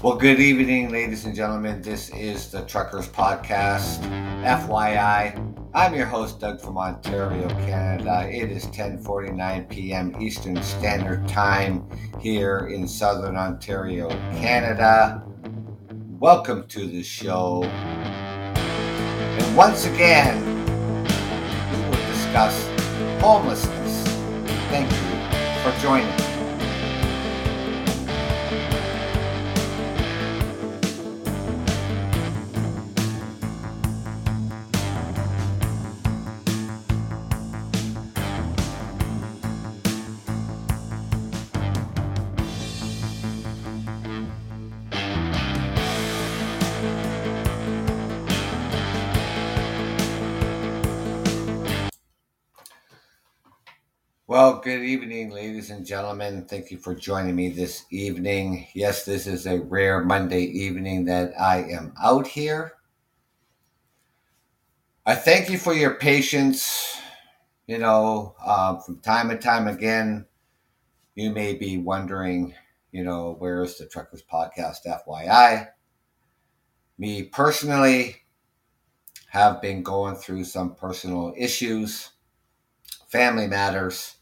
Well, good evening, ladies and gentlemen. This is the Truckers Podcast. FYI, I'm your host, Doug from Ontario, Canada. It is 10:49 p.m. Eastern Standard Time here in Southern Ontario, Canada. Welcome to the show. And once again, we will discuss homelessness. Thank you for joining good evening, ladies and gentlemen. Thank you for joining me this evening. Yes, this is a rare Monday evening that I am out here. I thank you for your patience. You know, um, from time and time again, you may be wondering, you know, where's the Truckers Podcast FYI? Me personally have been going through some personal issues, family matters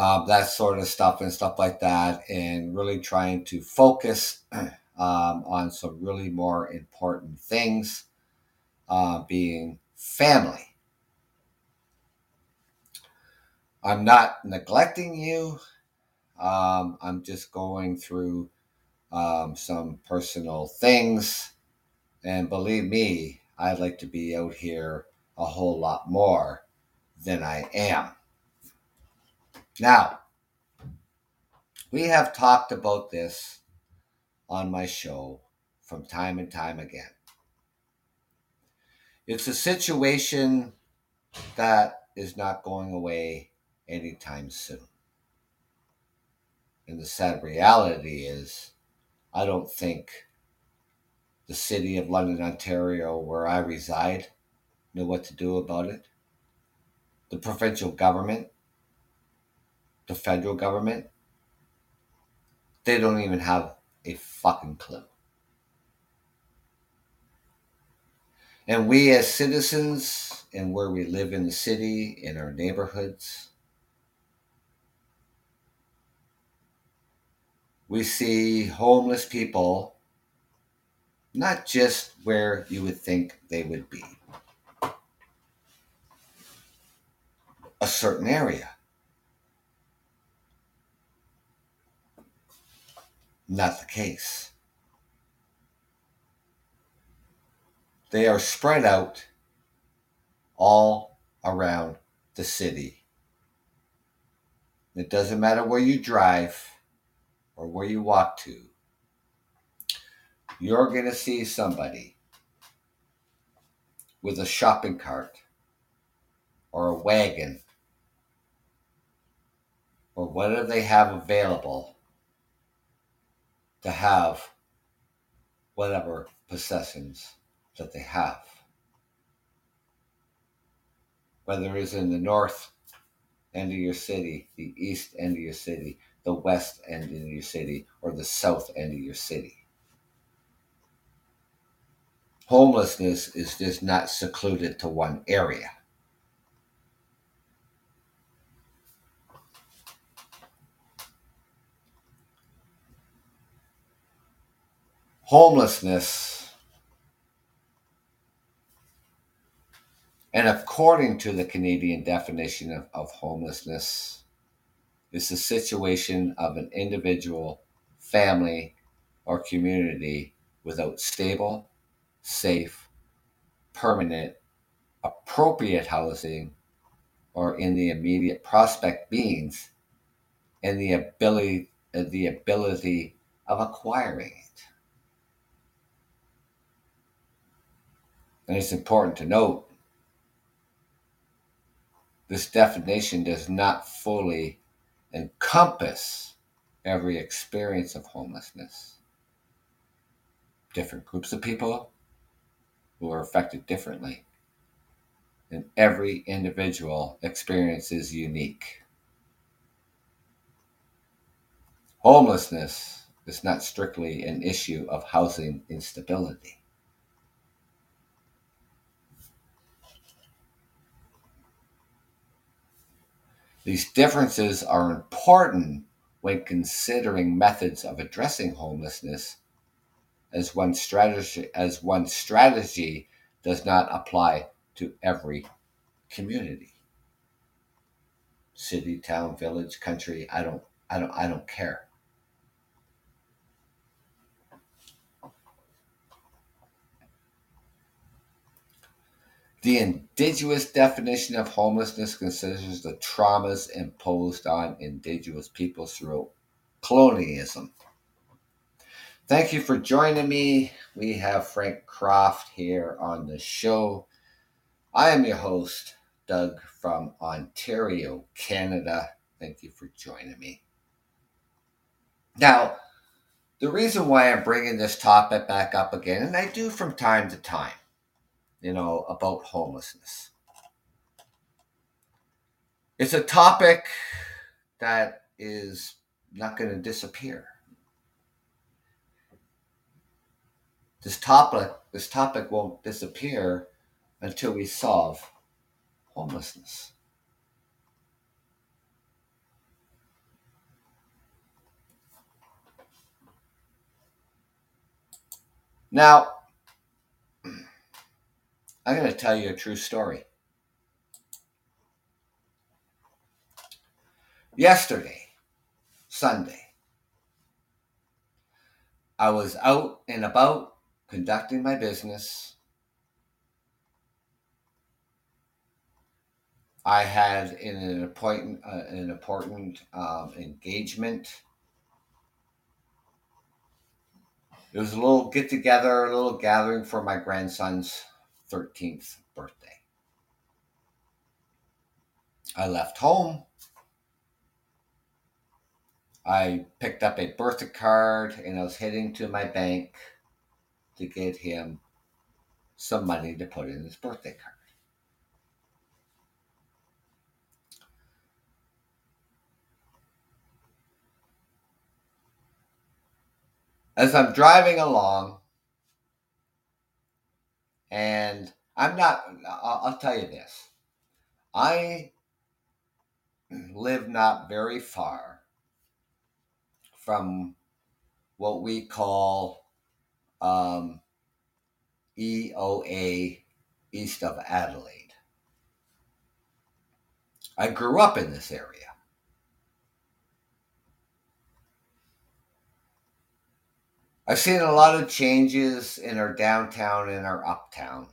uh, that sort of stuff and stuff like that, and really trying to focus um, on some really more important things, uh, being family. I'm not neglecting you. Um, I'm just going through um, some personal things. And believe me, I'd like to be out here a whole lot more than I am. Now, we have talked about this on my show from time and time again. It's a situation that is not going away anytime soon. And the sad reality is, I don't think the city of London, Ontario, where I reside, know what to do about it. The provincial government the federal government, they don't even have a fucking clue. And we as citizens and where we live in the city, in our neighborhoods, we see homeless people not just where you would think they would be, a certain area. Not the case. They are spread out all around the city. It doesn't matter where you drive or where you walk to, you're going to see somebody with a shopping cart or a wagon or whatever they have available to have whatever possessions that they have. Whether it's in the north end of your city, the east end of your city, the west end of your city, or the south end of your city. Homelessness is just not secluded to one area. Homelessness, and according to the Canadian definition of, of homelessness, is the situation of an individual, family, or community without stable, safe, permanent, appropriate housing, or in the immediate prospect means, and the ability the ability of acquiring it. And it's important to note this definition does not fully encompass every experience of homelessness. Different groups of people who are affected differently. And every individual experience is unique. Homelessness is not strictly an issue of housing instability. These differences are important when considering methods of addressing homelessness as one strategy as one strategy does not apply to every community. City town village country i don't i don't i don't care The indigenous definition of homelessness considers the traumas imposed on indigenous peoples through colonialism. Thank you for joining me. We have Frank Croft here on the show. I am your host, Doug from Ontario, Canada. Thank you for joining me. Now, the reason why I'm bringing this topic back up again, and I do from time to time, you know, about homelessness. It's a topic that is not going to disappear. This topic, this topic won't disappear until we solve homelessness. Now, I'm going to tell you a true story. Yesterday, Sunday, I was out and about conducting my business. I had an appointment, uh, an important um, engagement. It was a little get together, a little gathering for my grandson's 13th birthday. I left home. I picked up a birthday card and I was heading to my bank to get him some money to put in his birthday card. As I'm driving along, and I'm not, I'll, I'll tell you this. I live not very far from what we call um, EOA east of Adelaide. I grew up in this area. I've seen a lot of changes in our downtown and our uptown.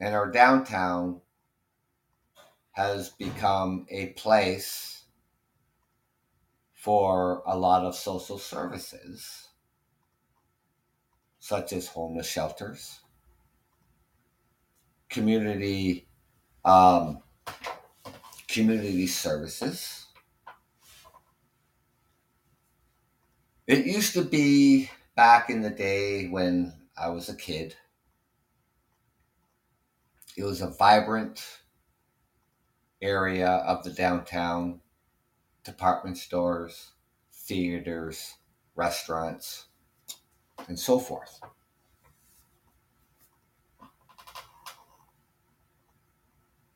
And our downtown has become a place for a lot of social services, such as homeless shelters, community um, community services It used to be back in the day when I was a kid. It was a vibrant area of the downtown department stores, theaters, restaurants, and so forth.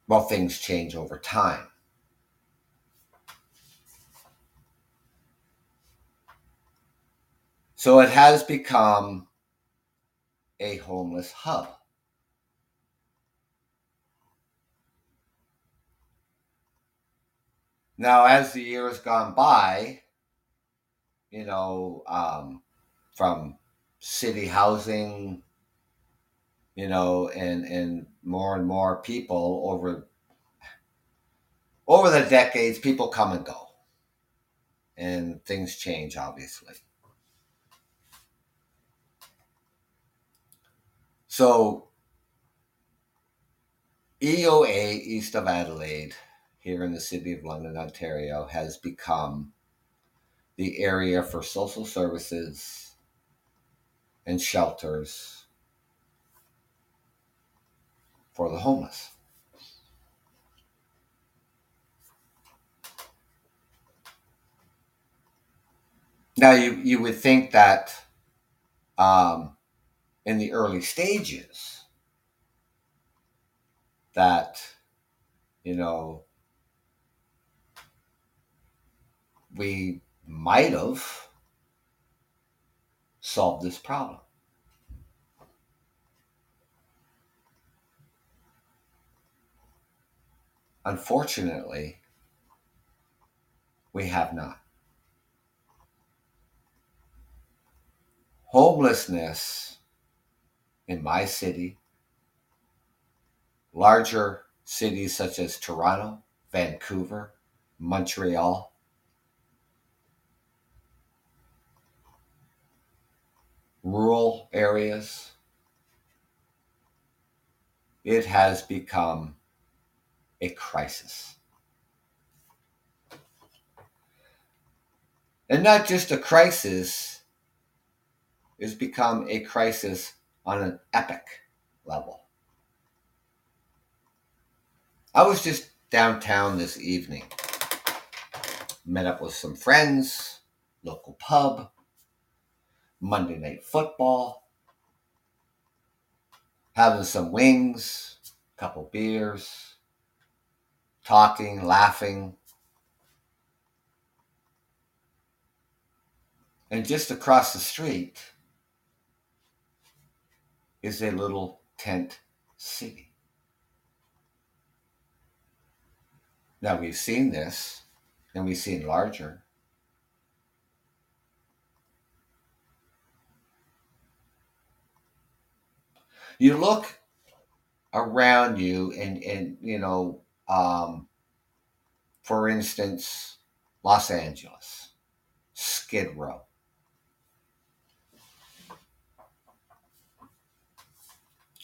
Well, things change over time. So it has become a homeless hub. Now, as the years gone by, you know, um, from city housing, you know, and and more and more people over over the decades, people come and go, and things change, obviously. So EOA east of Adelaide, here in the city of London, Ontario, has become the area for social services and shelters for the homeless. Now, you, you would think that um, in the early stages, that, you know, we might have solved this problem. Unfortunately, we have not. Homelessness in my city, larger cities such as Toronto, Vancouver, Montreal, rural areas, it has become a crisis. And not just a crisis, it's become a crisis on an epic level. I was just downtown this evening, met up with some friends, local pub, Monday night football, having some wings, a couple beers, talking, laughing. And just across the street is a little tent city. Now we've seen this and we've seen larger. You look around you and, and you know, um, for instance, Los Angeles, Skid Row.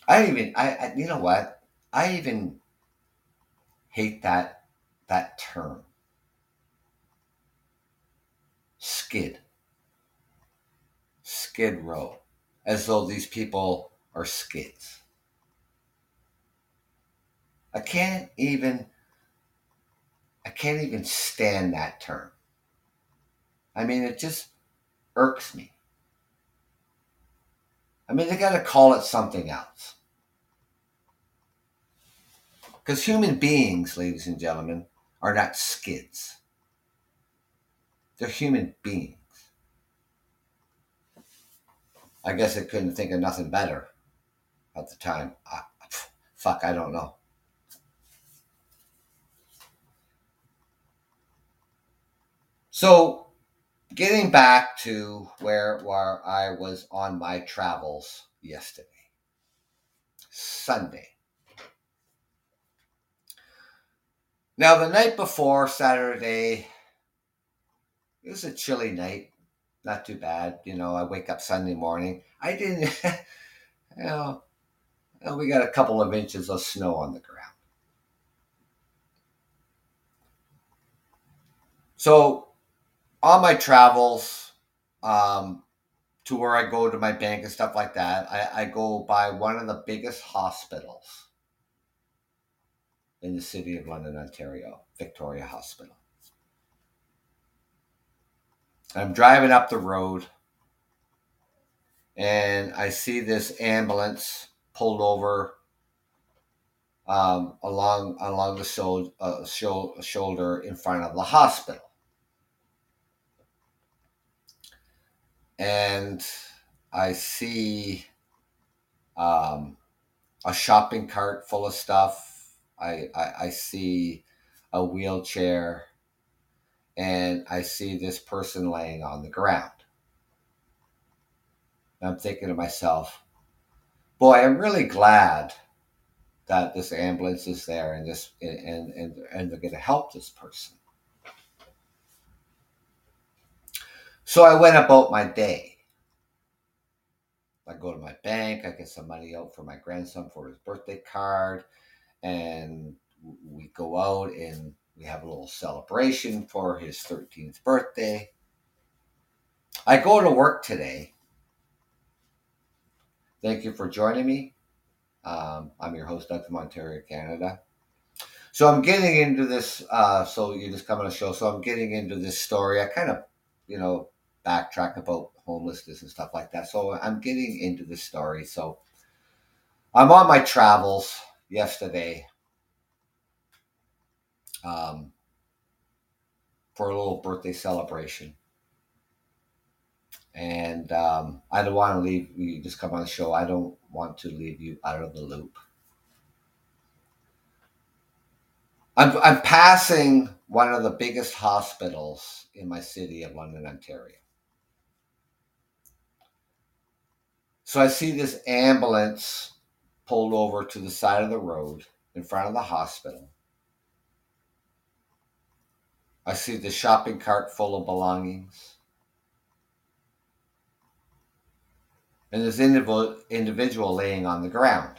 I even I, I you know what? I even hate that that term. Skid. Skid row. As though these people are skids. I can't even I can't even stand that term. I mean it just irks me. I mean they gotta call it something else. Because human beings, ladies and gentlemen, are not skids. They're human beings. I guess I couldn't think of nothing better at the time. I, fuck, I don't know. So, getting back to where, where I was on my travels yesterday, Sunday. Now, the night before Saturday, it was a chilly night. Not too bad. You know, I wake up Sunday morning. I didn't, you know, we got a couple of inches of snow on the ground. So, on my travels um, to where I go to my bank and stuff like that, I, I go by one of the biggest hospitals in the city of London, Ontario, Victoria Hospital. I'm driving up the road and I see this ambulance pulled over um, along along the shoulder, uh, shoulder in front of the hospital. And I see um, a shopping cart full of stuff I, I, I see a wheelchair and I see this person laying on the ground. I'm thinking to myself, boy, I'm really glad that this ambulance is there and this and and, and they're to help this person. So I went about my day. I go to my bank, I get some money out for my grandson for his birthday card and we go out and we have a little celebration for his 13th birthday. I go to work today. Thank you for joining me. Um, I'm your host, Doug from Ontario, Canada. So I'm getting into this. Uh, so you just come on a show. So I'm getting into this story. I kind of, you know, backtrack about homelessness and stuff like that. So I'm getting into the story. So I'm on my travels yesterday um, for a little birthday celebration. And um, I don't want to leave you just come on the show. I don't want to leave you out of the loop. I'm, I'm passing one of the biggest hospitals in my city of London, Ontario. So I see this ambulance pulled over to the side of the road in front of the hospital. I see the shopping cart full of belongings. And this individual laying on the ground.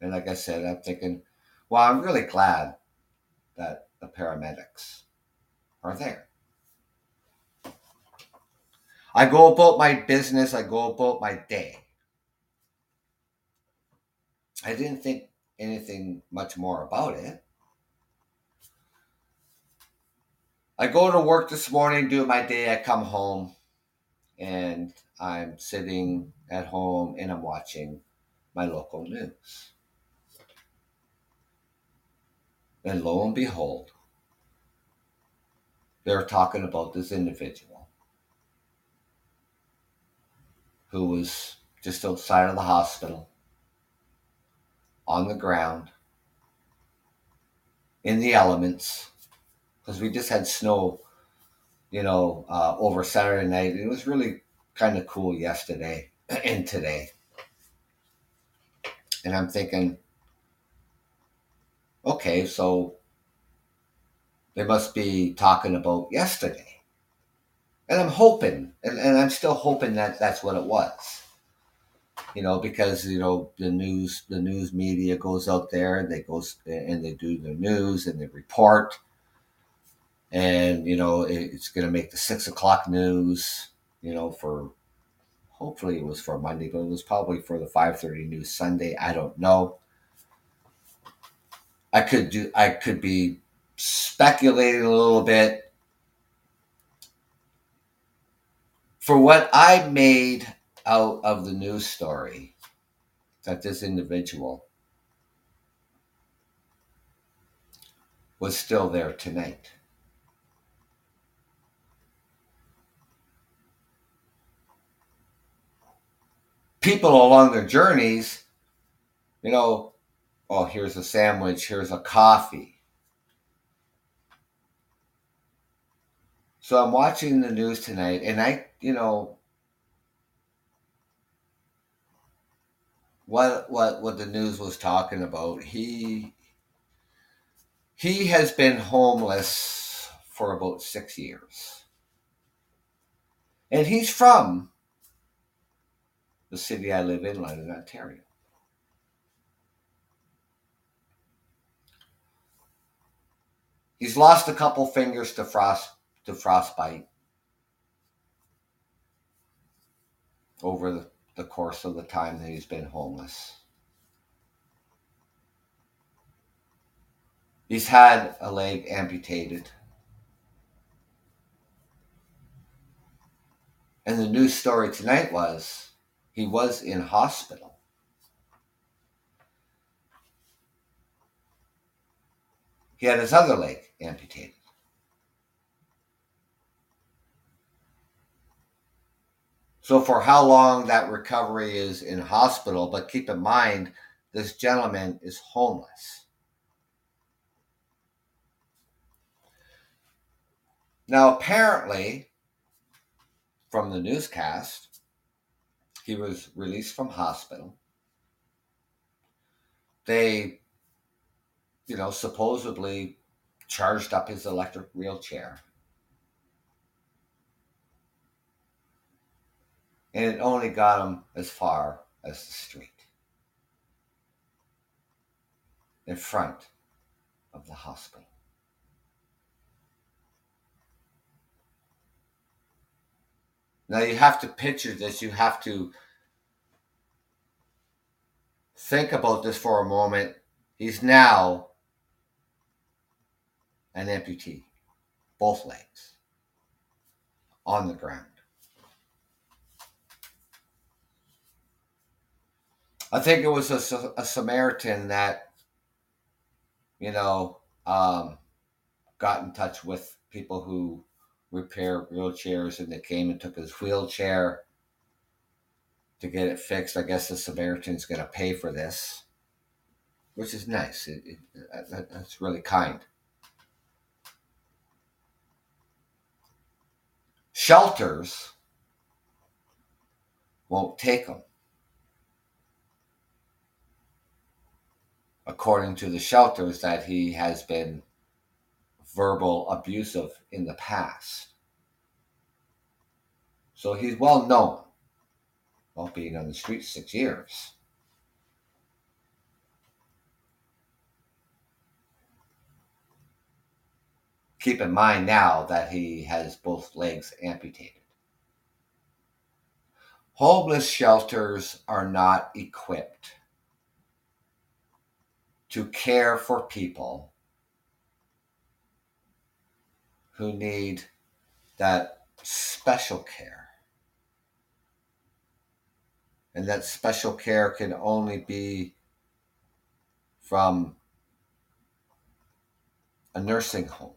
And like I said, I'm thinking, well, I'm really glad that the paramedics are there. I go about my business, I go about my day. I didn't think anything much more about it. I go to work this morning, do my day, I come home, and I'm sitting at home and I'm watching my local news. And lo and behold, they're talking about this individual who was just outside of the hospital on the ground in the elements because we just had snow, you know, uh, over Saturday night. It was really kind of cool yesterday and today. And I'm thinking, okay, so they must be talking about yesterday. And I'm hoping, and, and I'm still hoping that that's what it was. You know, because you know the news, the news media goes out there, and they goes and they do the news and they report, and you know it's going to make the six o'clock news. You know, for hopefully it was for Monday, but it was probably for the five thirty news Sunday. I don't know. I could do I could be speculating a little bit. For what I made out of the news story that this individual was still there tonight. People along their journeys, you know, oh, here's a sandwich, here's a coffee. So I'm watching the news tonight, and I, you know, what what what the news was talking about. He he has been homeless for about six years, and he's from the city I live in, London, Ontario. He's lost a couple fingers to frost to frostbite over the, the course of the time that he's been homeless. He's had a leg amputated. And the news story tonight was he was in hospital. He had his other leg amputated. So, for how long that recovery is in hospital, but keep in mind, this gentleman is homeless. Now, apparently, from the newscast, he was released from hospital. They you know, supposedly charged up his electric wheelchair. And it only got him as far as the street in front of the hospital. Now you have to picture this, you have to think about this for a moment. He's now an amputee, both legs. on the ground. I think it was a, a Samaritan that, you know, um, got in touch with people who repair wheelchairs and they came and took his wheelchair to get it fixed. I guess the Samaritan's going to pay for this, which is nice. It, it, that, that's really kind. Shelters won't take them. According to the shelters, that he has been verbal abusive in the past. So he's well known, well, being on the street six years. Keep in mind now that he has both legs amputated. Homeless shelters are not equipped to care for people who need that special care. And that special care can only be from a nursing home.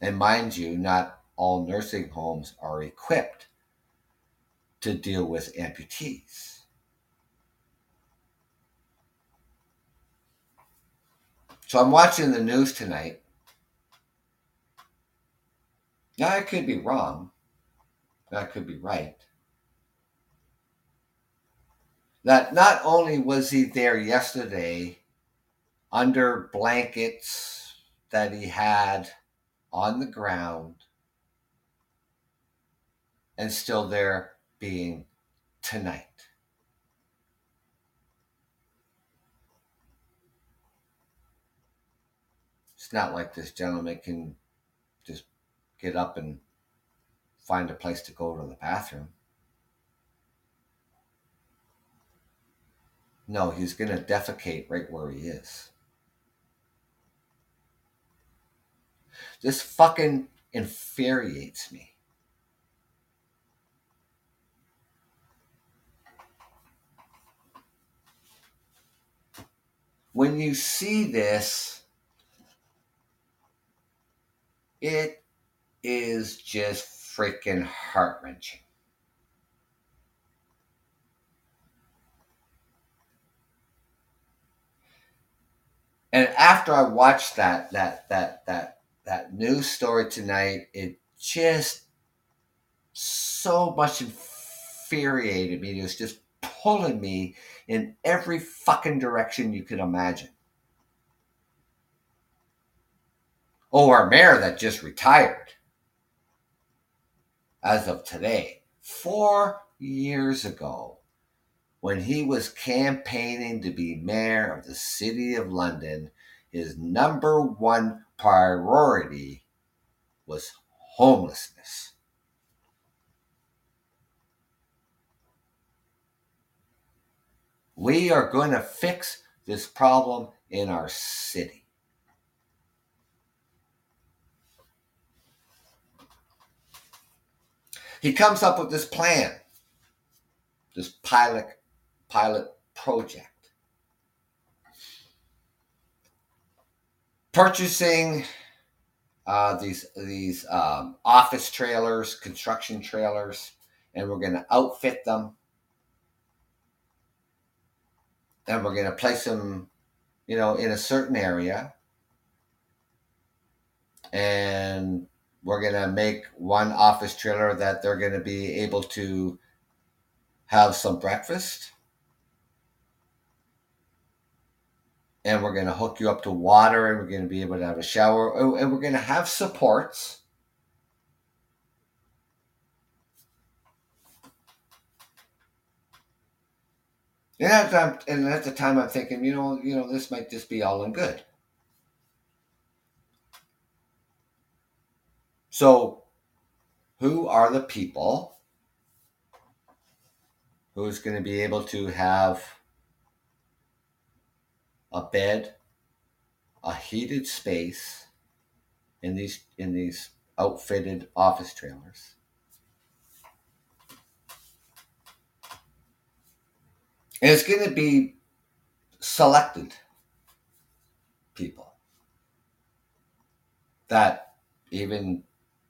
And mind you, not all nursing homes are equipped to deal with amputees. So I'm watching the news tonight now, I could be wrong. I could be right. That not only was he there yesterday under blankets that he had on the ground and still there being tonight. It's not like this gentleman can just get up and find a place to go to the bathroom. No, he's going to defecate right where he is. This fucking infuriates me. When you see this, it is just freaking heart wrenching. And after I watched that that that that that news story tonight, it just so much infuriated me. It was just pulling me in every fucking direction you could imagine. Oh, our mayor that just retired as of today, four years ago, when he was campaigning to be mayor of the City of London, his number one priority was homelessness. We are going to fix this problem in our city. He comes up with this plan, this pilot pilot project. Purchasing uh, these these um, office trailers, construction trailers, and we're going to outfit them, and we're going to place them, you know, in a certain area, and we're to make one office trailer that they're to be able to have some breakfast. And we're going to hook you up to water and we're going to be able to have a shower and we're going to have supports. And at, the, and at the time, I'm thinking, you know, you know, this might just be all in good. So, who are the people who's going to be able to have a bed, a heated space in these in these outfitted office trailers. And it's going to be selected people that even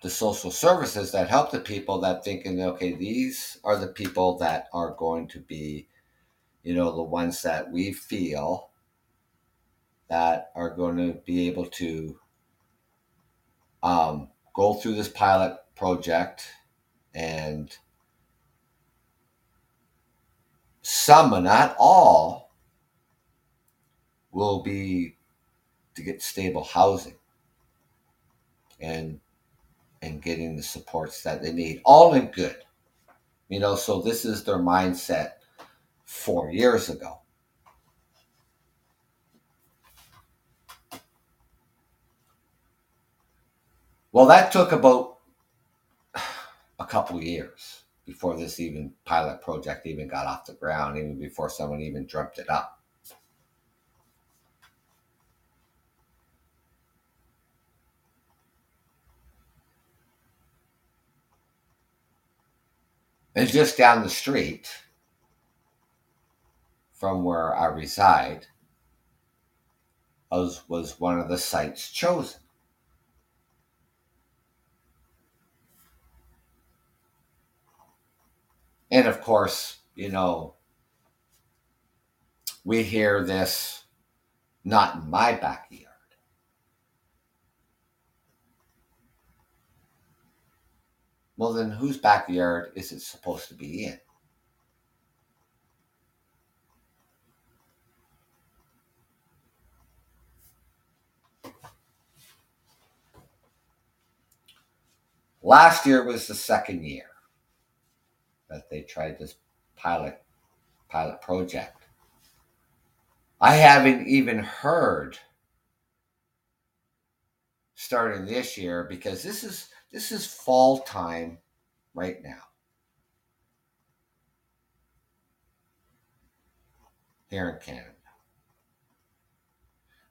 the social services that help the people that thinking, okay, these are the people that are going to be, you know, the ones that we feel that are going to be able to um, go through this pilot project and some, but not all, will be to get stable housing. And and getting the supports that they need, all in good. You know, so this is their mindset four years ago. Well, that took about a couple years before this even pilot project even got off the ground, even before someone even dreamt it up. And just down the street from where I reside was, was one of the sites chosen. And of course, you know, we hear this not in my backyard. Well, then whose backyard is it supposed to be in? Last year was the second year that they tried this pilot pilot project. I haven't even heard starting this year because this is this is fall time right now. Here in Canada.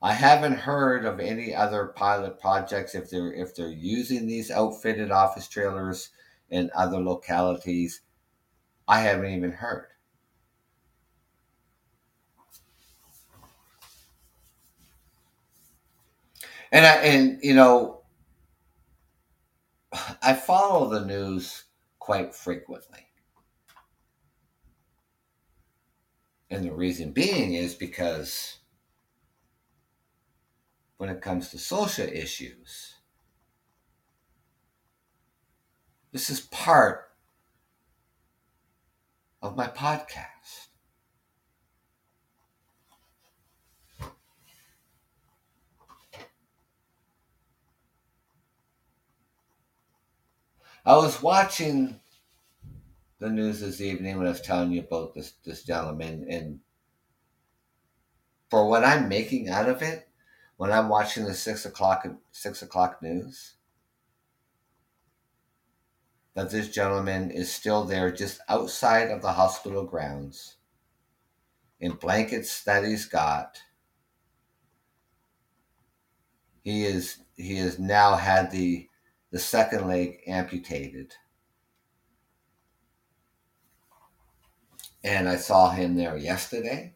I haven't heard of any other pilot projects if they're if they're using these outfitted office trailers in other localities. I haven't even heard. And I and you know I follow the news quite frequently. And the reason being is because when it comes to social issues, this is part of my podcast. I was watching the news this evening when I was telling you about this this gentleman, and for what I'm making out of it, when I'm watching the six o'clock six o'clock news, that this gentleman is still there, just outside of the hospital grounds, in blankets that he's got. He is he has now had the the second leg amputated. And I saw him there yesterday.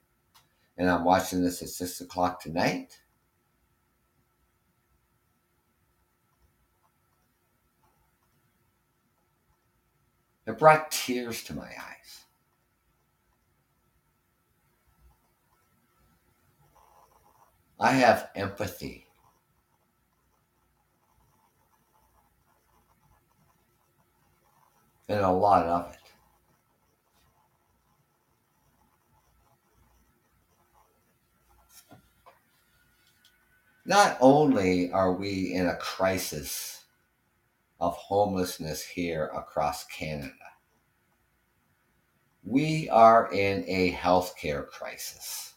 And I'm watching this at six o'clock tonight. It brought tears to my eyes. I have empathy and a lot of it. Not only are we in a crisis of homelessness here across Canada, we are in a healthcare crisis.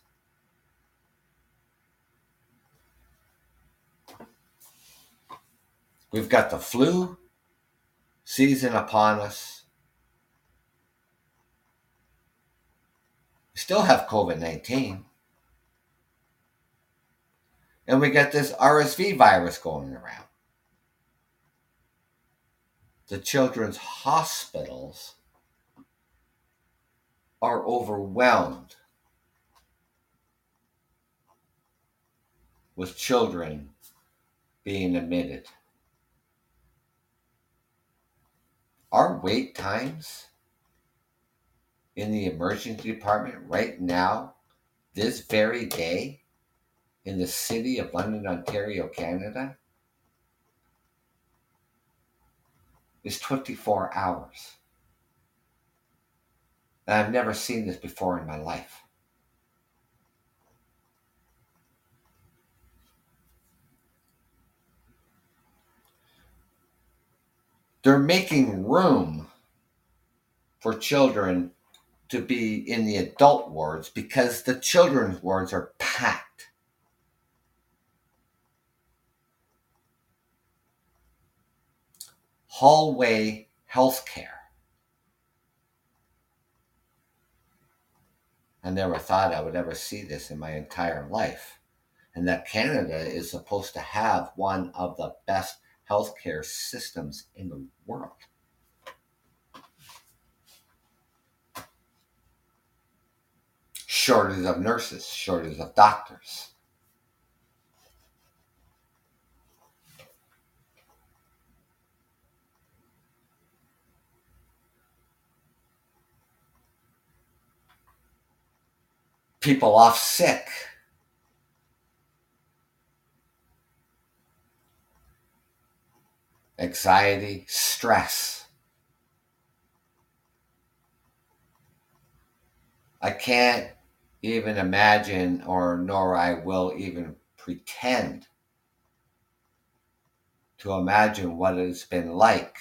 We've got the flu, season upon us. We still have COVID 19. And we got this RSV virus going around. the children's hospitals are overwhelmed with children being admitted. Our wait times in the emergency department right now, this very day, in the city of London, Ontario, Canada, is 24 hours. And I've never seen this before in my life. They're making room for children to be in the adult wards because the children's wards are packed. Hallway healthcare. I never thought I would ever see this in my entire life. And that Canada is supposed to have one of the best healthcare systems in the world. Shortage of nurses, shortage of doctors. People off sick. Anxiety, stress. I can't even imagine, or nor I will even pretend to imagine what it's been like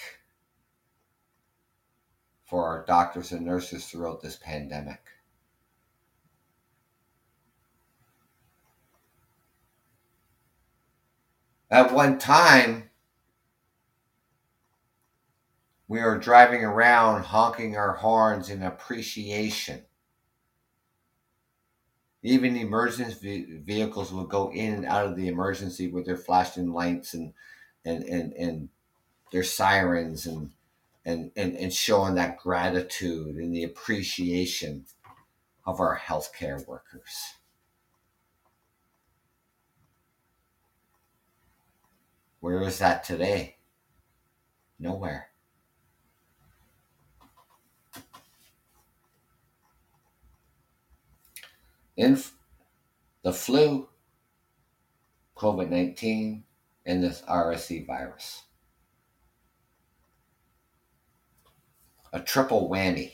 for our doctors and nurses throughout this pandemic. At one time, we are driving around honking our horns in appreciation. Even emergency vehicles will go in and out of the emergency with their flashing lights and and and, and their sirens and, and and and showing that gratitude and the appreciation of our healthcare workers. Where is that today? Nowhere. Inf- the flu, COVID 19, and this RSV virus. A triple whammy.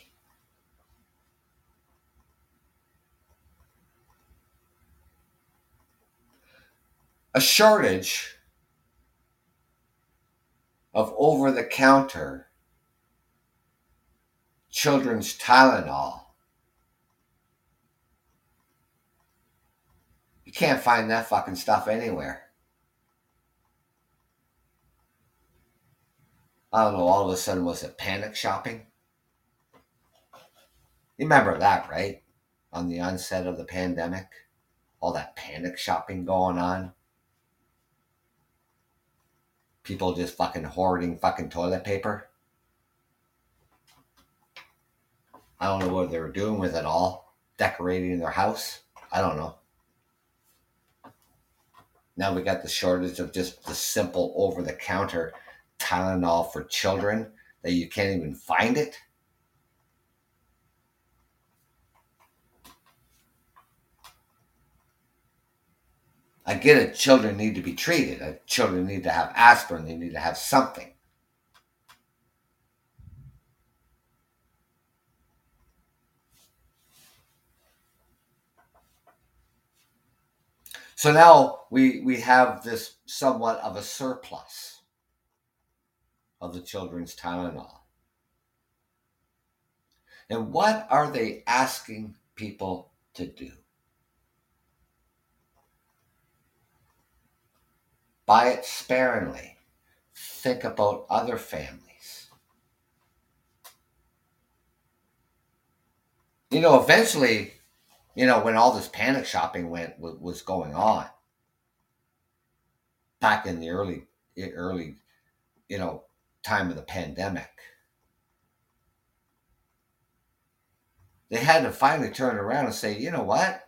A shortage of over the counter children's Tylenol can't find that fucking stuff anywhere. I don't know, all of a sudden, was it panic shopping? You remember that, right? On the onset of the pandemic? All that panic shopping going on. People just fucking hoarding fucking toilet paper. I don't know what they were doing with it all. Decorating their house. I don't know. Now we got the shortage of just the simple over the counter Tylenol for children that you can't even find it. I get it, children need to be treated. Uh, children need to have aspirin, they need to have something. So now we, we have this somewhat of a surplus of the children's Tylenol. And what are they asking people to do? Buy it sparingly. Think about other families. You know, eventually you know, when all this panic shopping went was going on back in the early early, you know, time of the pandemic. They had to finally turn around and say, you know what?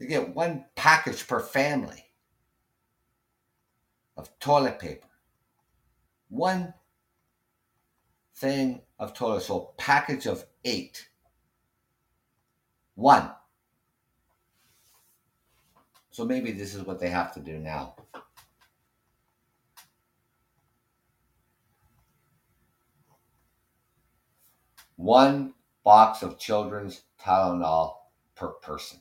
You get one package per family of toilet paper. One thing of toilet so package of eight. One. So maybe this is what they have to do now. One box of children's Tylenol per person.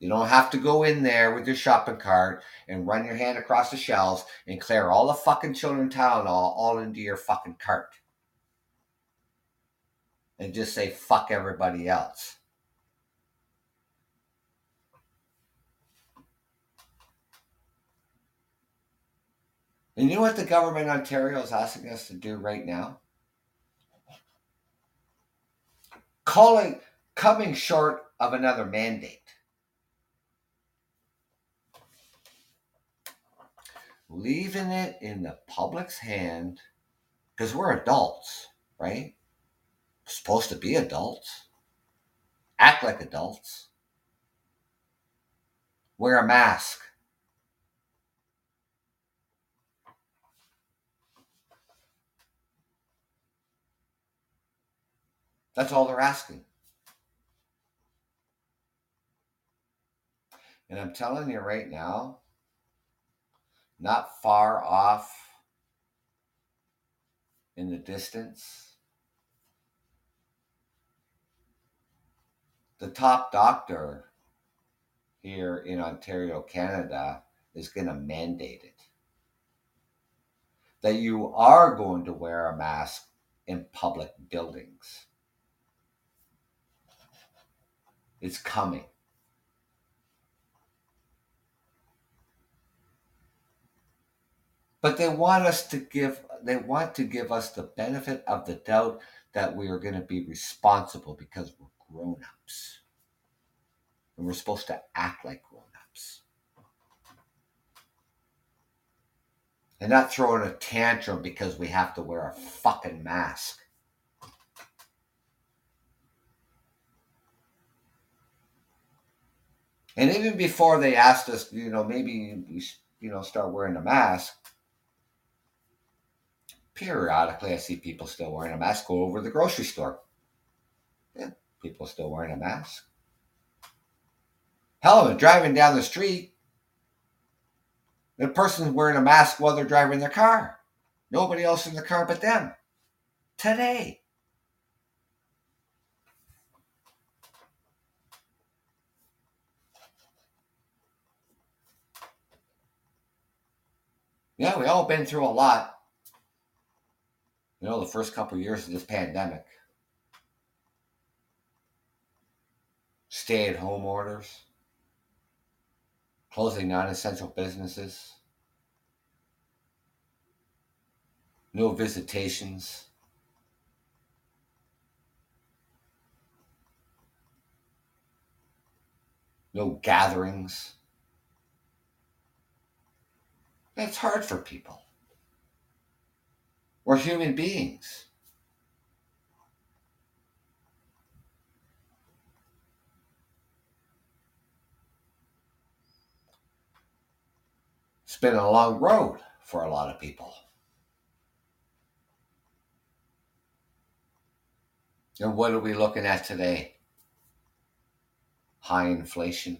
You don't have to go in there with your shopping cart and run your hand across the shelves and clear all the fucking children Tylenol all into your fucking cart. And just say fuck everybody else. And you know what the government Ontario is asking us to do right now? Calling coming short of another mandate. leaving it in the public's hand because we're adults, right? Supposed to be adults, act like adults, wear a mask. That's all they're asking. And I'm telling you right now, not far off in the distance. The top doctor here in Ontario, Canada, is going to mandate it. That you are going to wear a mask in public buildings. It's coming. but they want us to give they want to give us the benefit of the doubt that we are going to be responsible because we're grown-ups. And we're supposed to act like grown-ups. And not throwing a tantrum because we have to wear a fucking mask. And even before they asked us you know maybe you know start wearing a mask periodically I see people still wearing a mask go over the grocery store. People still wearing a mask. Hell, I'm driving down the street. The person's wearing a mask while they're driving their car. Nobody else in the car but them. Today. Yeah, we all been through a lot you know, the first couple of years of this pandemic. Stay at home orders, closing non essential businesses, no visitations. No gatherings. That's hard for people. We're human beings. It's been a long road for a lot of people. And what are we looking at today? High inflation.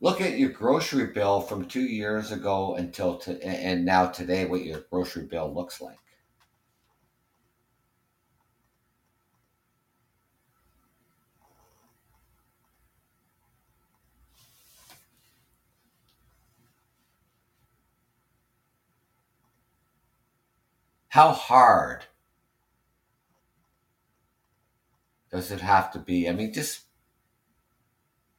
look at your grocery bill from two years ago until to, and now today what your grocery bill looks like how hard does it have to be i mean just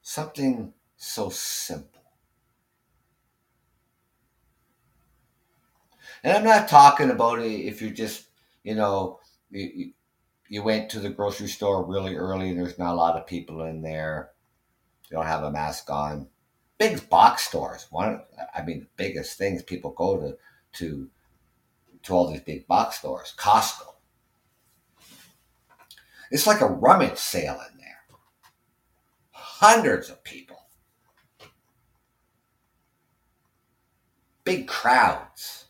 something so simple. And I'm not talking about if you're just, you know, you, you went to the grocery store really early and there's not a lot of people in there. You don't have a mask on. Big box stores. One, I mean, the biggest things people go to to to all these big box stores. Costco. It's like a rummage sale in there. Hundreds of people. Big crowds.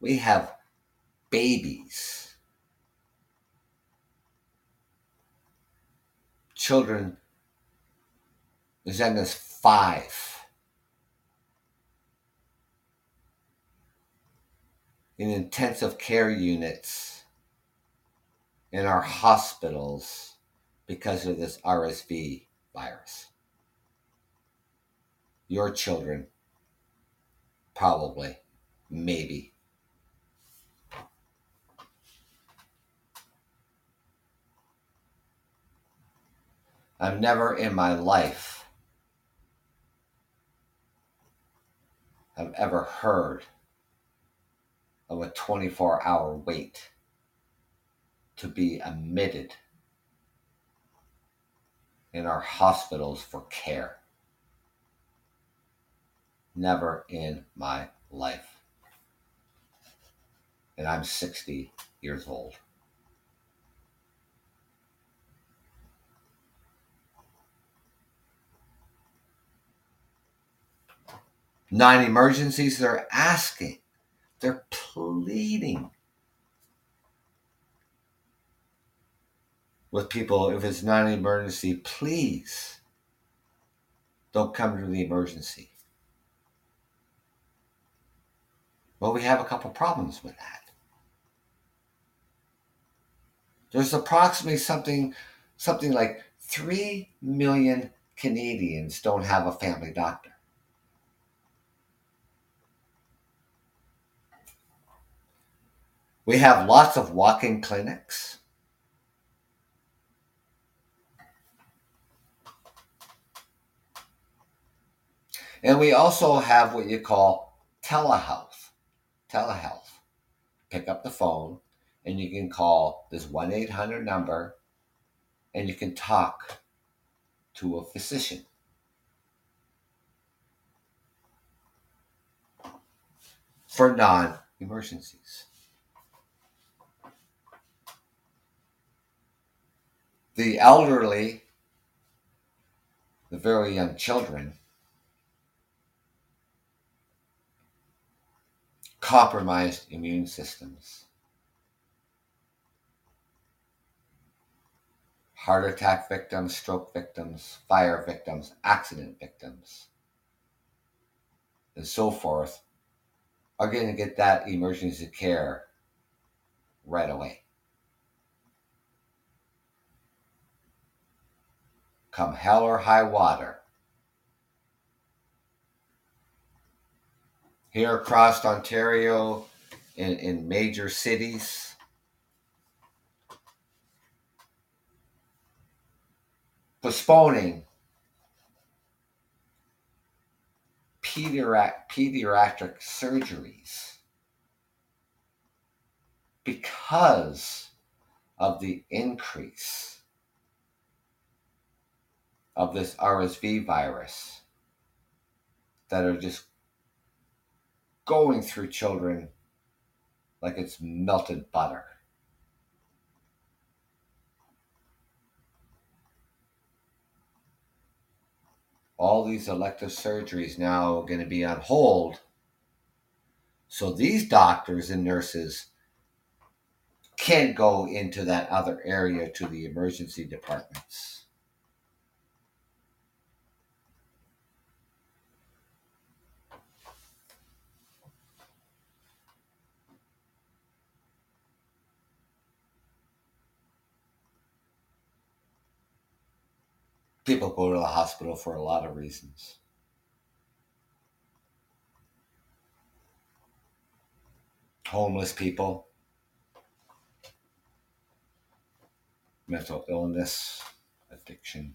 We have babies, children as young as five in intensive care units in our hospitals because of this RSV virus. Your children, probably, maybe. I've never in my life have ever heard of a 24 hour wait to be admitted in our hospitals for care. Never in my life. And I'm 60 years old. Nine emergencies, they're asking, they're pleading with people if it's not an emergency, please don't come to the emergency. Well, we have a couple problems with that. There's approximately something something like 3 million Canadians don't have a family doctor. We have lots of walk in clinics. And we also have what you call telehealth. Telehealth. Pick up the phone and you can call this 1 800 number and you can talk to a physician. For non emergencies. The elderly, the very young children, compromised immune systems, heart attack victims, stroke victims, fire victims, accident victims, and so forth are going to get that emergency care right away. Come hell or high water. Here across Ontario, in, in major cities, postponing pediatric, pediatric surgeries because of the increase of this RSV virus that are just going through children like it's melted butter. All these elective surgeries now are going to be on hold. So these doctors and nurses can't go into that other area to the emergency departments. People go to the hospital for a lot of reasons. Homeless people, mental illness, addiction,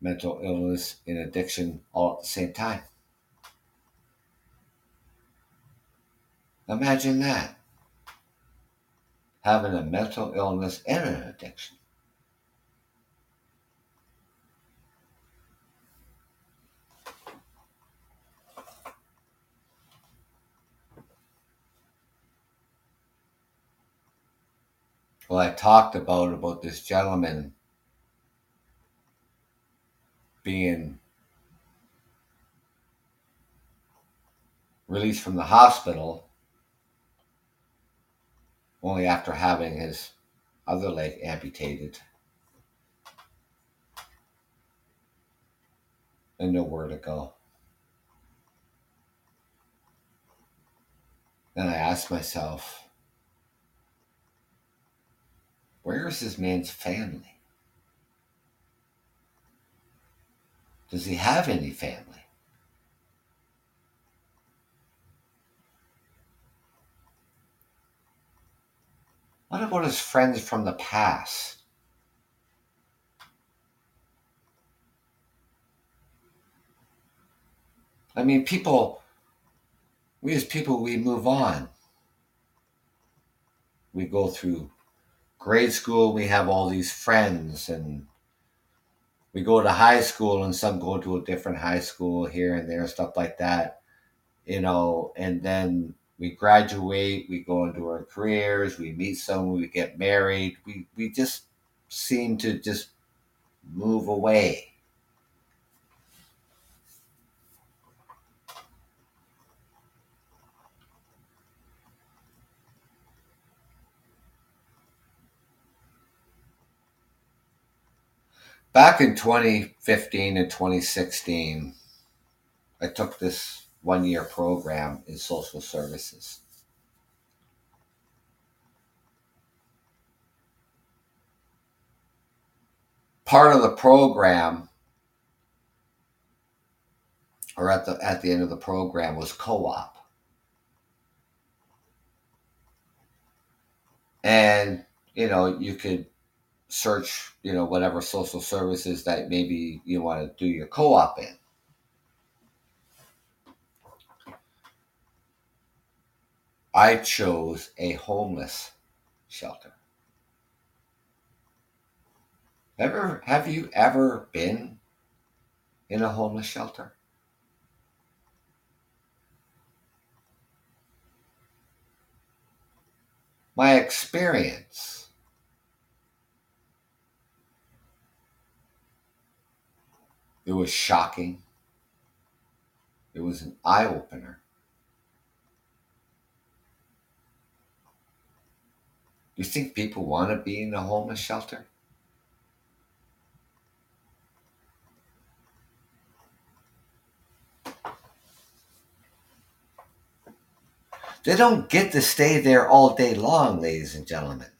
mental illness and addiction all at the same time. Imagine that. having a mental illness and an addiction. Well, I talked about about this gentleman being released from the hospital only after having his other leg amputated and nowhere to go. Then I asked myself, where is this man's family? Does he have any family? What about his friends from the past? I mean, people, we as people, we move on. We go through grade school, we have all these friends, and we go to high school, and some go to a different high school here and there, stuff like that, you know, and then we graduate, we go into our careers, we meet someone, we get married, we, we just seem to just move away. Back in 2015 and 2016, I took this one year program in social services. Part of the program, or at the at the end of the program, was co-op. And you know, you could search, you know, whatever social services that maybe you want to do your co-op in. I chose a homeless shelter. Ever have you ever been in a homeless shelter? My experience it was shocking. It was an eye opener. You think people want to be in a homeless shelter? They don't get to stay there all day long, ladies and gentlemen.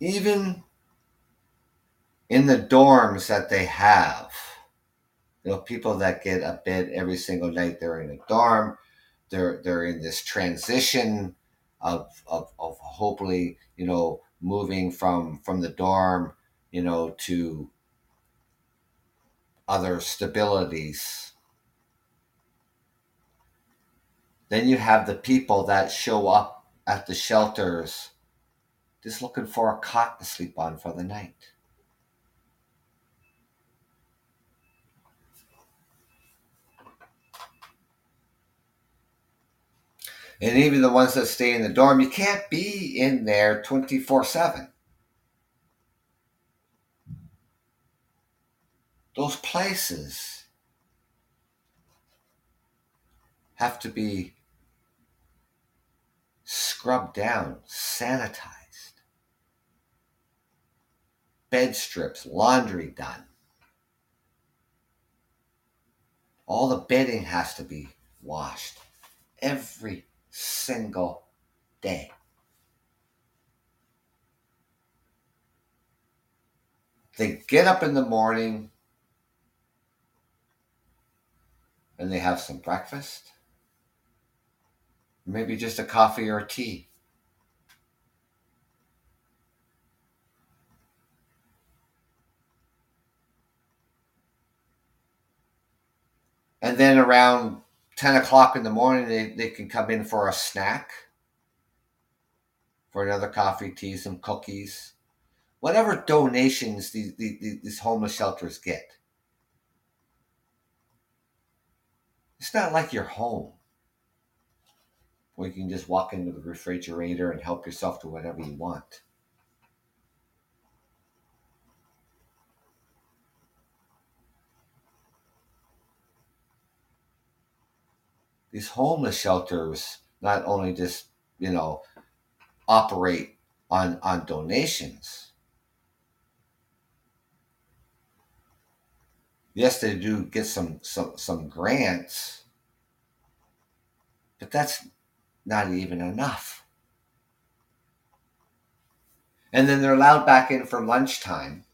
Even in the dorms that they have, you know, people that get a bed every single night, they're in a dorm. They're they're in this transition of of, of hopefully you know moving from from the dorm you know to other stabilities. Then you have the people that show up at the shelters just looking for a cot to sleep on for the night and even the ones that stay in the dorm, you can't be in there 24 7. Those places have to be scrubbed down, sanitized, bed strips, laundry done. All the bedding has to be washed every single day. They get up in the morning and they have some breakfast, maybe just a coffee or tea. And then around 10 o'clock in the morning, they, they can come in for a snack, for another coffee, tea, some cookies, whatever donations these, these, these homeless shelters get. It's not like your home where you can just walk into the refrigerator and help yourself to whatever you want. These homeless shelters not only just, you know, operate on, on donations. Yes, they do get some, some, some grants, but that's not even enough. And then they're allowed back in for lunchtime.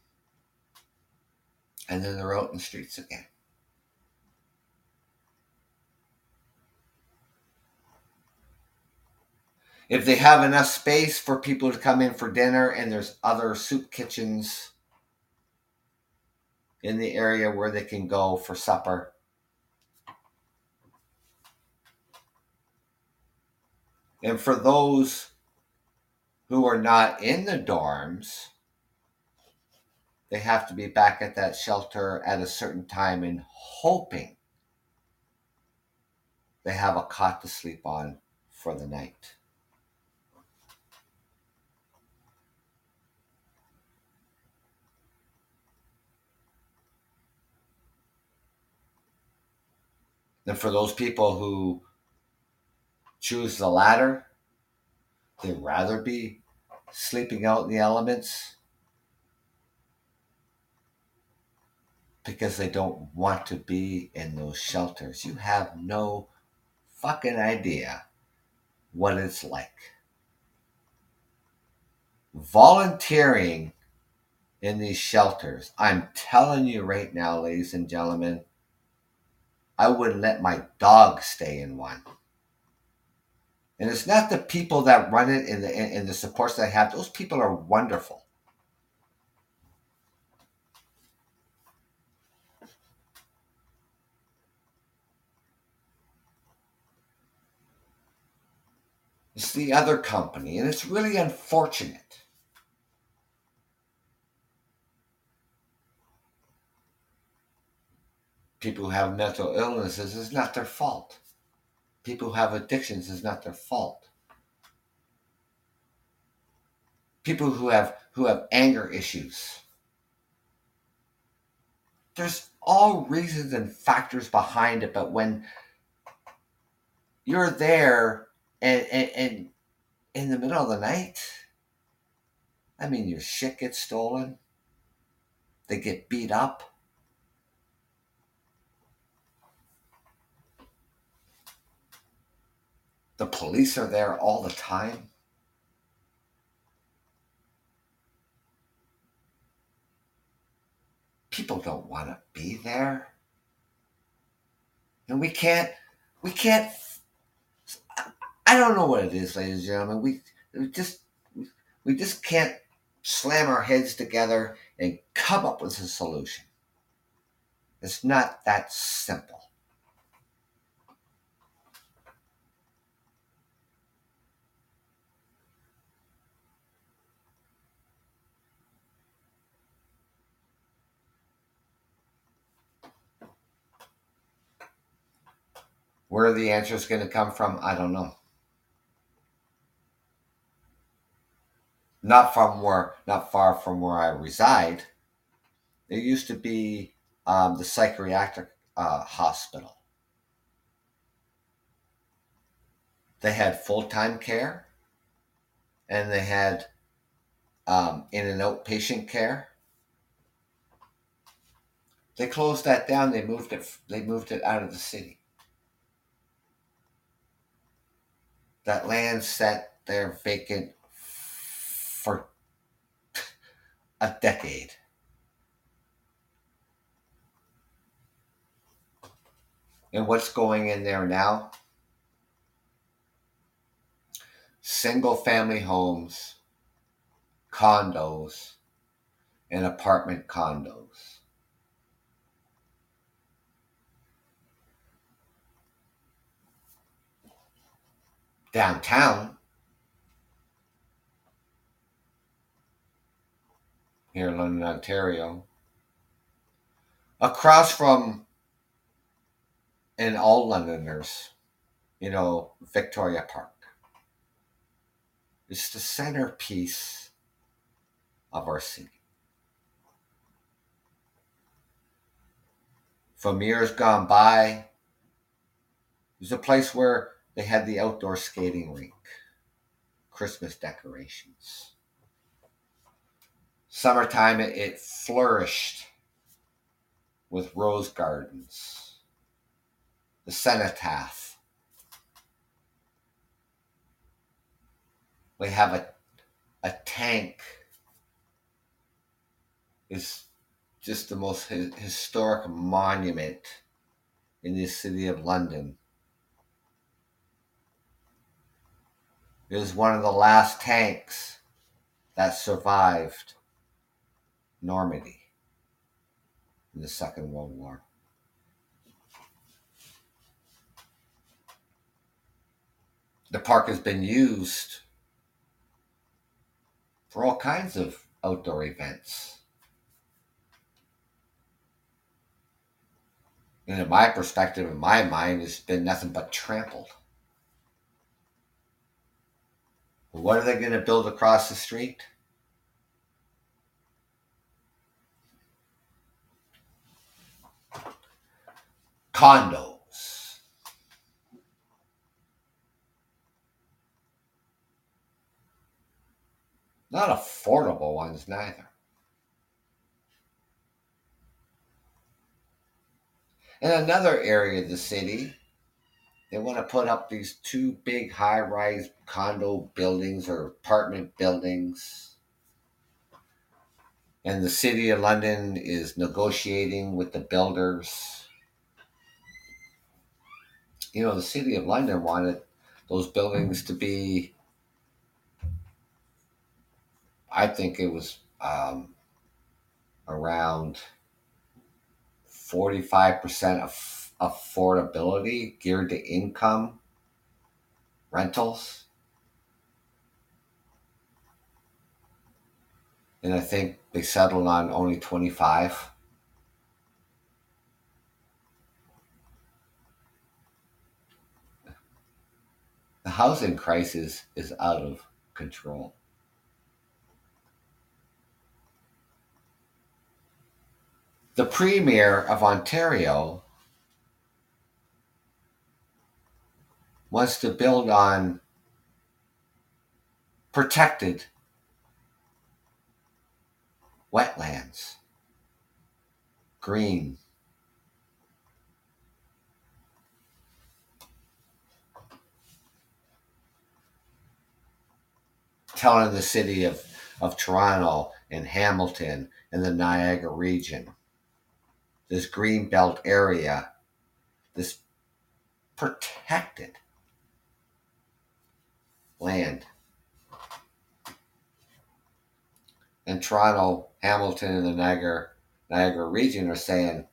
And then they're out in the streets again. If they have enough space for people to come in for dinner and there's other soup kitchens in the area where they can go for supper, And for those who are not in the dorms, they have to be back at that shelter at a certain time and hoping they have a cot to sleep on for the night. And for those people who choose the latter. They'd rather be sleeping out in the elements because they don't want to be in those shelters. You have no fucking idea what it's like. Volunteering in these shelters, I'm telling you right now, ladies and gentlemen, I wouldn't let my dog stay in one. And it's not the people that run it and the, and the supports that I have. Those people are wonderful. It's the other company, and it's really unfortunate. People who have mental illnesses, it's not their fault people who have addictions is not their fault. People who have who have anger issues. There's all reasons and factors behind it, but when you're there and, and, and in the middle of the night, I mean, your shit gets stolen, they get beat up The police are there all the time. People don't want to be there. And we can't, we can't, I don't know what it is, ladies and gentlemen. We, we just, we just can't slam our heads together and come up with a solution. It's not that simple. Where the answer is going to come from, I don't know. Not from where, not far from where I reside. There used to be um, the psychiatric uh, hospital. They had full time care, and they had um, in and out patient care. They closed that down. They moved it. They moved it out of the city. That land sat there vacant for a decade. And what's going in there now? Single family homes, condos, and apartment condos. Downtown here in London, Ontario, across from, and all Londoners, you know, Victoria Park. It's the centerpiece of our city. From years gone by, it was a place where they had the outdoor skating rink, Christmas decorations. Summertime, it, flourished with rose gardens, the cenotaph. We have a, a tank is just the most historic monument in the city of London. It was one of the last tanks that survived Normandy in the Second World War. The park has been used for all kinds of outdoor events. And in my perspective, in my mind, it's been nothing but trampled. What are they going to build across the street? Condos. Not affordable ones, neither. In another area of the city, they want to put up these two big high rise condo buildings or apartment buildings. And the city of London is negotiating with the builders. You know, the city of London wanted those buildings to be, I think it was um, around 45% of affordability geared to income rentals. And I think they settled on only 25. The housing crisis is out of control. The Premier of Ontario wants to build on protected wetlands, green. Telling the city of, of Toronto and Hamilton and the Niagara region, this green belt area, this protected land. And Toronto, Hamilton, and the Niagara, Niagara region are saying,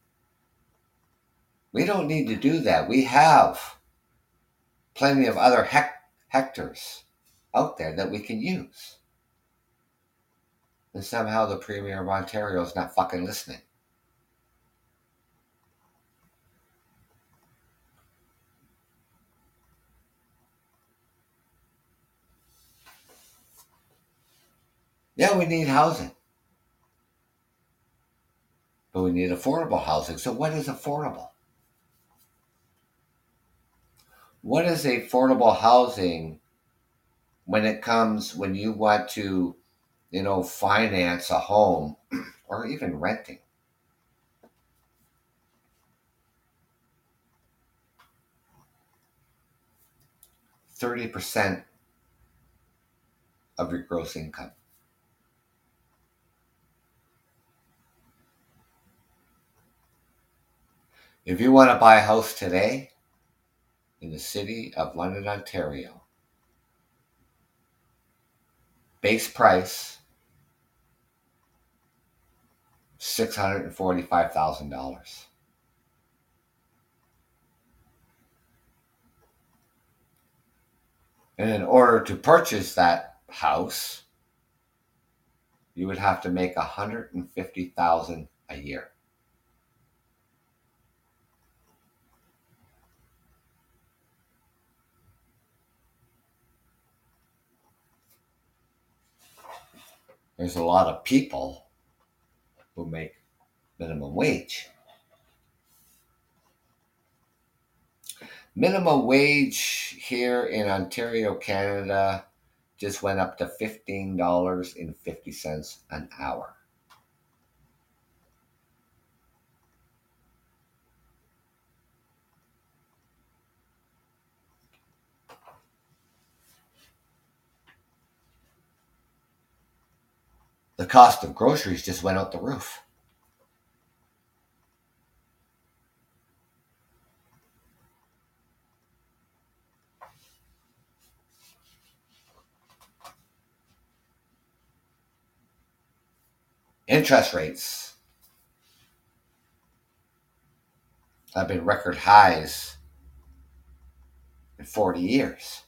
we don't need to do that. We have plenty of other hec- hectares out there that we can use. And somehow the Premier of Ontario is not fucking listening. Yeah, we need housing. But we need affordable housing. So, what is affordable? What is affordable housing when it comes when you want to, you know, finance a home or even renting? Thirty percent of your gross income. If you want to buy a house today in the city of London, Ontario, base price $645,000. And in order to purchase that house, you would have to make 150,000 a year. There's a lot of people who make minimum wage. Minimum wage here in Ontario, Canada just went up to $15.50 an hour. The cost of groceries just went out the roof. Interest rates have been record highs in 40 years.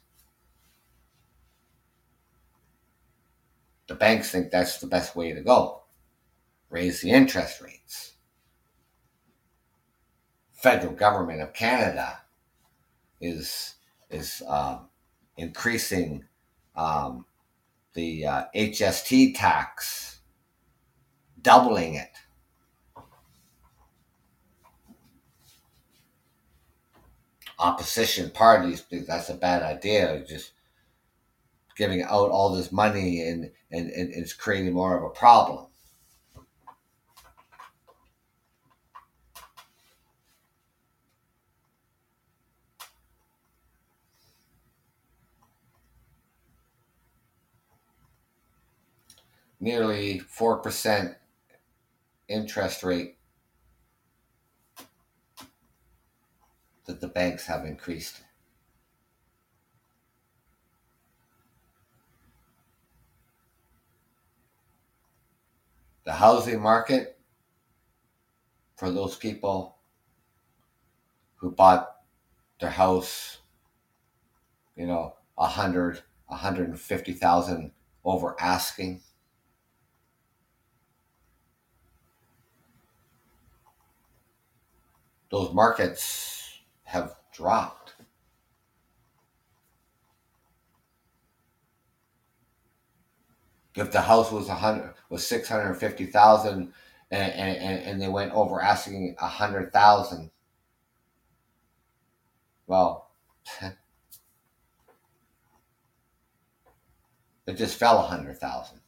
The banks think that's the best way to go. Raise the interest rates. Federal government of Canada is is um, increasing um, the uh, HST tax doubling it. Opposition parties think that's a bad idea. Just giving out all this money and, and, and it's creating more of a problem. Nearly 4% interest rate that the banks have increased. The housing market for those people who bought their house, you know, a hundred, a hundred and fifty thousand over asking those markets have dropped. If the house was a hundred was six hundred fifty thousand, and, and they went over asking a hundred thousand, well, it just fell a hundred thousand.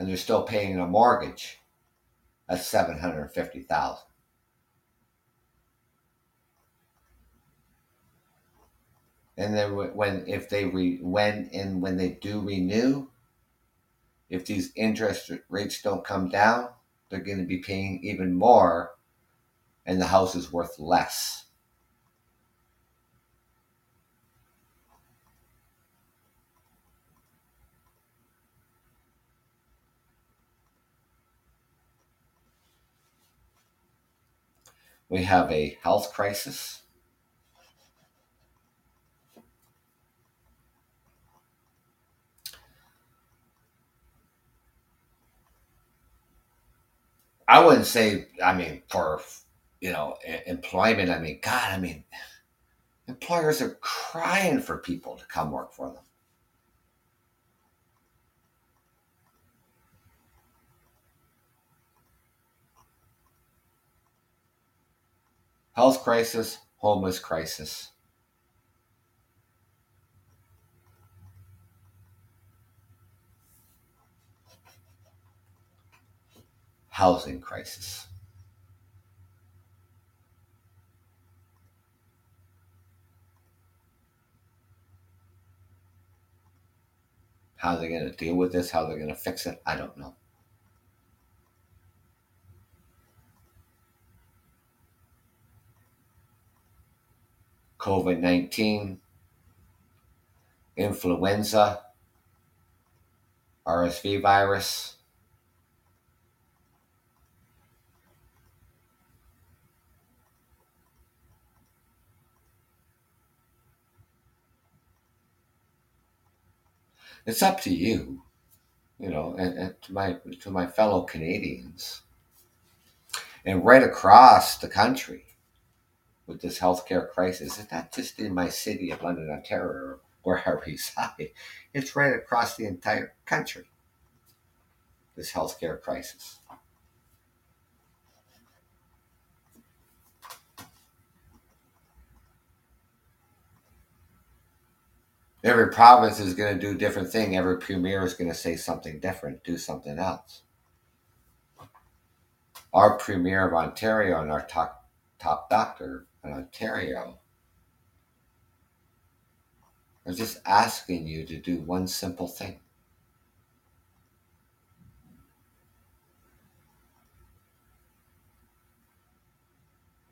and they're still paying a mortgage. That's seven hundred fifty thousand. And then when if they re, when and when they do renew, if these interest rates don't come down, they're going to be paying even more, and the house is worth less. We have a health crisis. I wouldn't say, I mean, for, you know, employment, I mean, God, I mean, employers are crying for people to come work for them. health crisis, homeless crisis. Housing crisis. How they're going to deal with this, how they're going to fix it, I don't know. COVID 19, influenza, RSV virus. It's up to you, you know, and, and to my to my fellow Canadians, and right across the country with this healthcare crisis. It's not just in my city of London, Ontario, or where I reside. It's right across the entire country. This healthcare crisis. Every province is going to do different thing. Every premier is going to say something different, do something else. Our premier of Ontario and our top, top doctor in Ontario are just asking you to do one simple thing.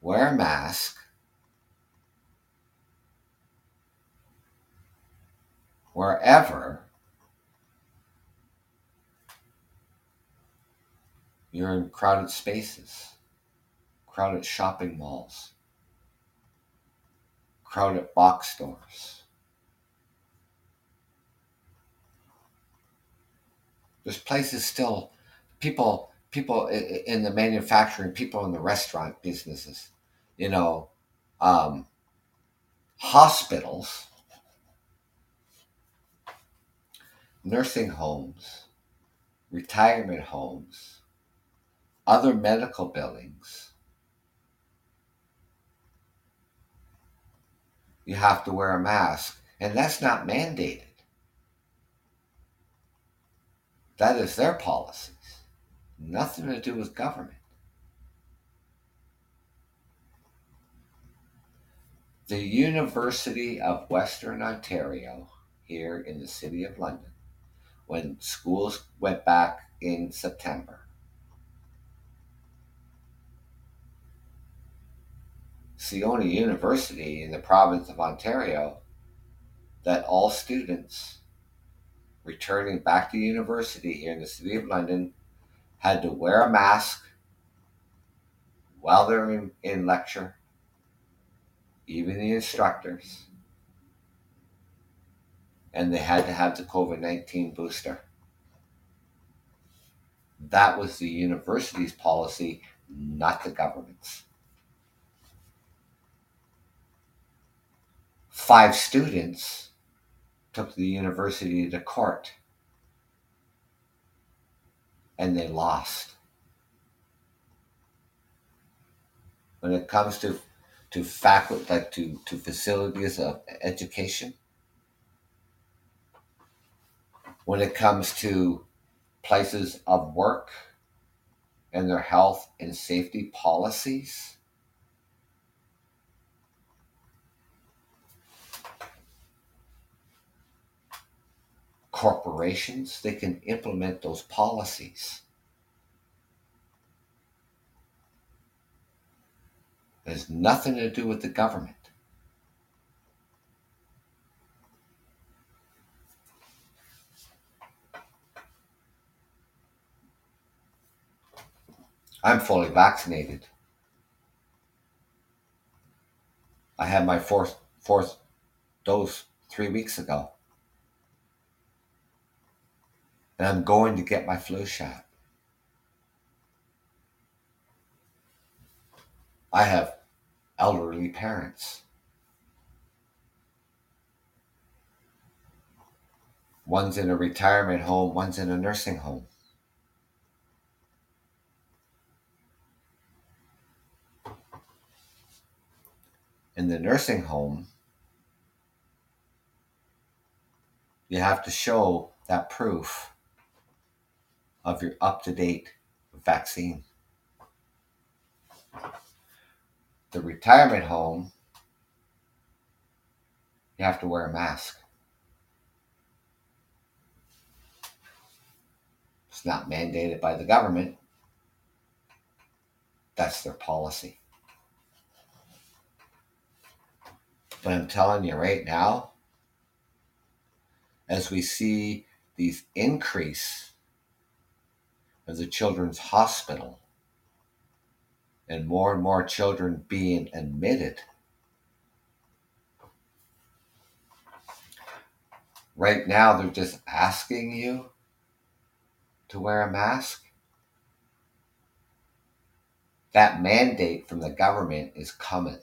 Wear a mask wherever you're in crowded spaces, crowded shopping malls, crowded box stores. There's places still, people, people in the manufacturing, people in the restaurant businesses, you know, um, hospitals nursing homes, retirement homes, other medical buildings, you have to wear a mask. And that's not mandated. That is their policies. Nothing to do with government. The University of Western Ontario, here in the City of London, when schools went back in September. Only university in the province of Ontario that all students returning back to university here in the city of London had to wear a mask while they're in, in lecture, even the instructors and they had to have the COVID 19 booster. That was the university's policy, not the government's. Five students took the university to court and they lost. When it comes to to faculty, like to, to facilities of education, when it comes to places of work and their health and safety policies. Corporations, they can implement those policies. It has nothing to do with the government. I'm fully vaccinated. I had my fourth fourth dose three weeks ago. And I'm going to get my flu shot. I have elderly parents. One's in a retirement home, one's in a nursing home. In the nursing home, you have to show that proof of your up to date vaccine. The retirement home, you have to wear a mask. It's not mandated by the government. That's their policy. But I'm telling you right now, as we see these increase of the children's hospital and more and more children being admitted, right now they're just asking you to wear a mask. That mandate from the government is coming.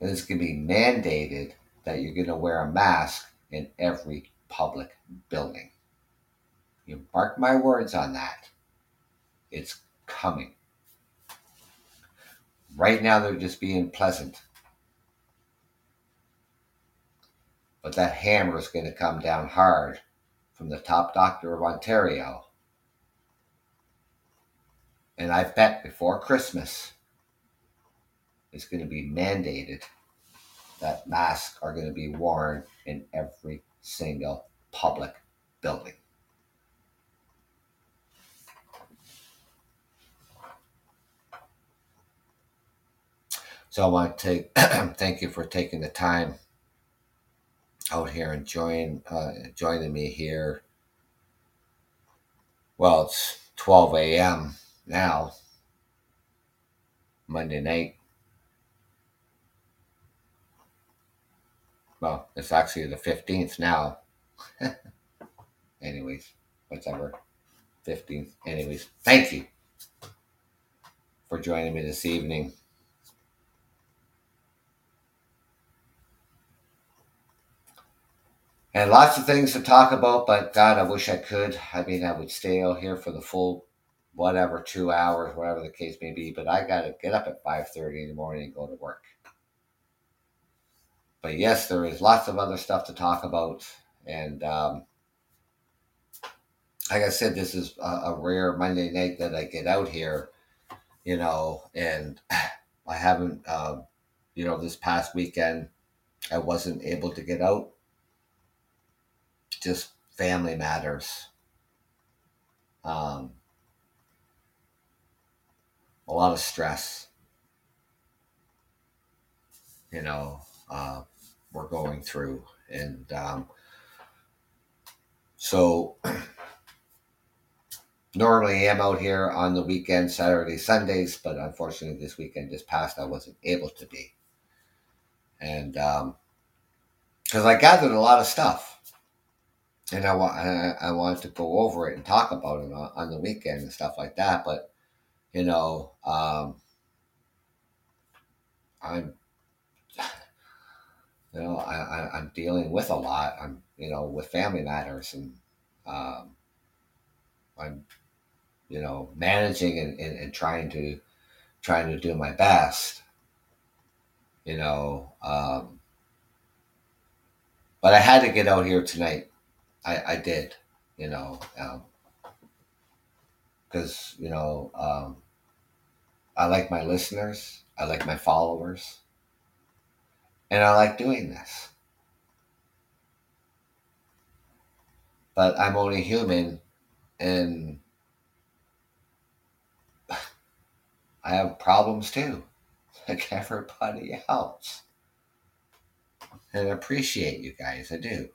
And it's going to be mandated that you're going to wear a mask in every public building. You mark my words on that. It's coming. Right now, they're just being pleasant. But that hammer is going to come down hard from the top doctor of Ontario. And I bet before Christmas, it's going to be mandated that masks are going to be worn in every single public building. So I want to take, thank you for taking the time out here and join uh, joining me here. Well, it's 12 a.m. now, Monday night. Well, it's actually the 15th now. Anyways, whatever. 15th. Anyways, thank you for joining me this evening. and lots of things to talk about. But God, I wish I could. I mean, I would stay out here for the full, whatever, two hours, whatever the case may be. But I got to get up at five thirty in the morning and go to work. But yes, there is lots of other stuff to talk about, and um, like I said, this is a, a rare Monday night that I get out here, you know, and I haven't, uh, you know, this past weekend I wasn't able to get out just family matters. Um, a lot of stress. You know, uh, we're going through, and um, so normally I'm out here on the weekend, Saturday, Sundays, but unfortunately this weekend just passed, I wasn't able to be, and because um, I gathered a lot of stuff. And I I, I wanted to go over it and talk about it on, on the weekend and stuff like that. But you know, um, I'm you know I, I'm dealing with a lot. I'm you know with family matters and um, I'm you know managing and, and, and trying to trying to do my best. You know, um, but I had to get out here tonight I, I did, you know, because, um, you know, um, I like my listeners, I like my followers, and I like doing this. But I'm only human and I have problems too, like everybody else. And I appreciate you guys, I do.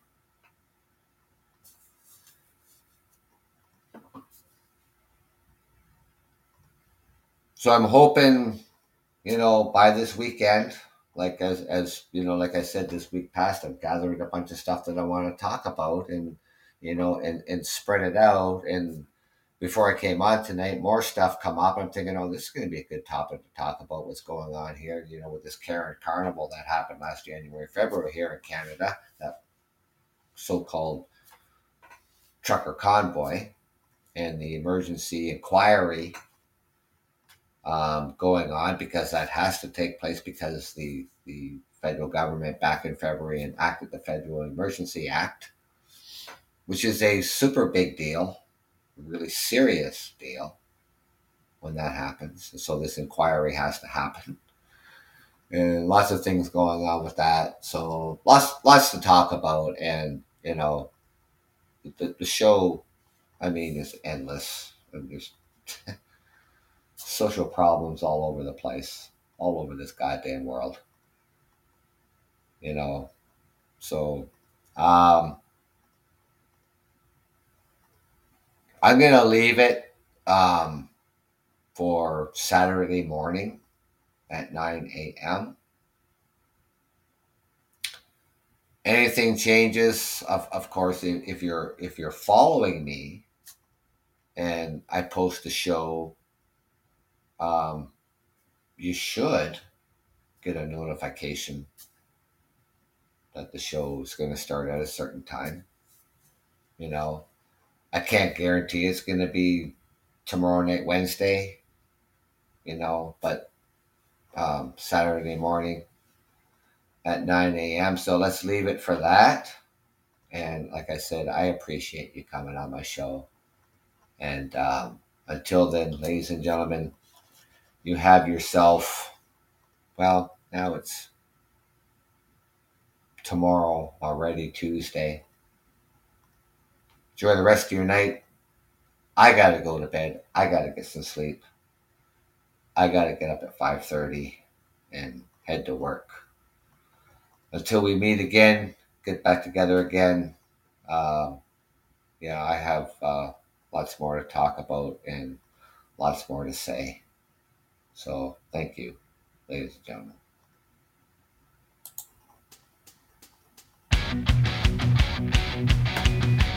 so I'm hoping, you know, by this weekend, like as as you know, like I said, this week past, I'm gathering a bunch of stuff that I want to talk about, and you know, and and spread it out. And before I came on tonight, more stuff come up. I'm thinking, oh, this is going to be a good topic to talk about. What's going on here? You know, with this Karen Carnival that happened last January, February here in Canada, that so-called trucker convoy, and the emergency inquiry um, going on because that has to take place because the the federal government back in February enacted the Federal Emergency Act, which is a super big deal, really serious deal when that happens. So this inquiry has to happen. And lots of things going on with that. So lots lots to talk about and you know the, the show I mean is endless. And there's social problems all over the place, all over this goddamn world. You know, so um, I'm gonna leave it um, for Saturday morning at 9 a.m. anything changes, of, of course, if, if you're if you're following me, and I post a show, um, you should get a notification that the show is going to start at a certain time. You know, I can't guarantee it's going to be tomorrow night, Wednesday, you know, but um, Saturday morning at 9 a.m. So let's leave it for that. And like I said, I appreciate you coming on my show. And um, until then, ladies and gentlemen, you have yourself, well, now it's tomorrow already, Tuesday. Enjoy the rest of your night. I gotta go to bed. I gotta get some sleep. I gotta get up at 5:30 and head to work. Until we meet again, get back together again. Uh, yeah, I have uh, lots more to talk about and lots more to say. So thank you, ladies and gentlemen.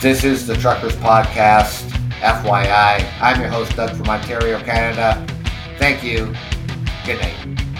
This is the Truckers Podcast, FYI. I'm your host, Doug from Ontario, Canada. Thank you. Good night.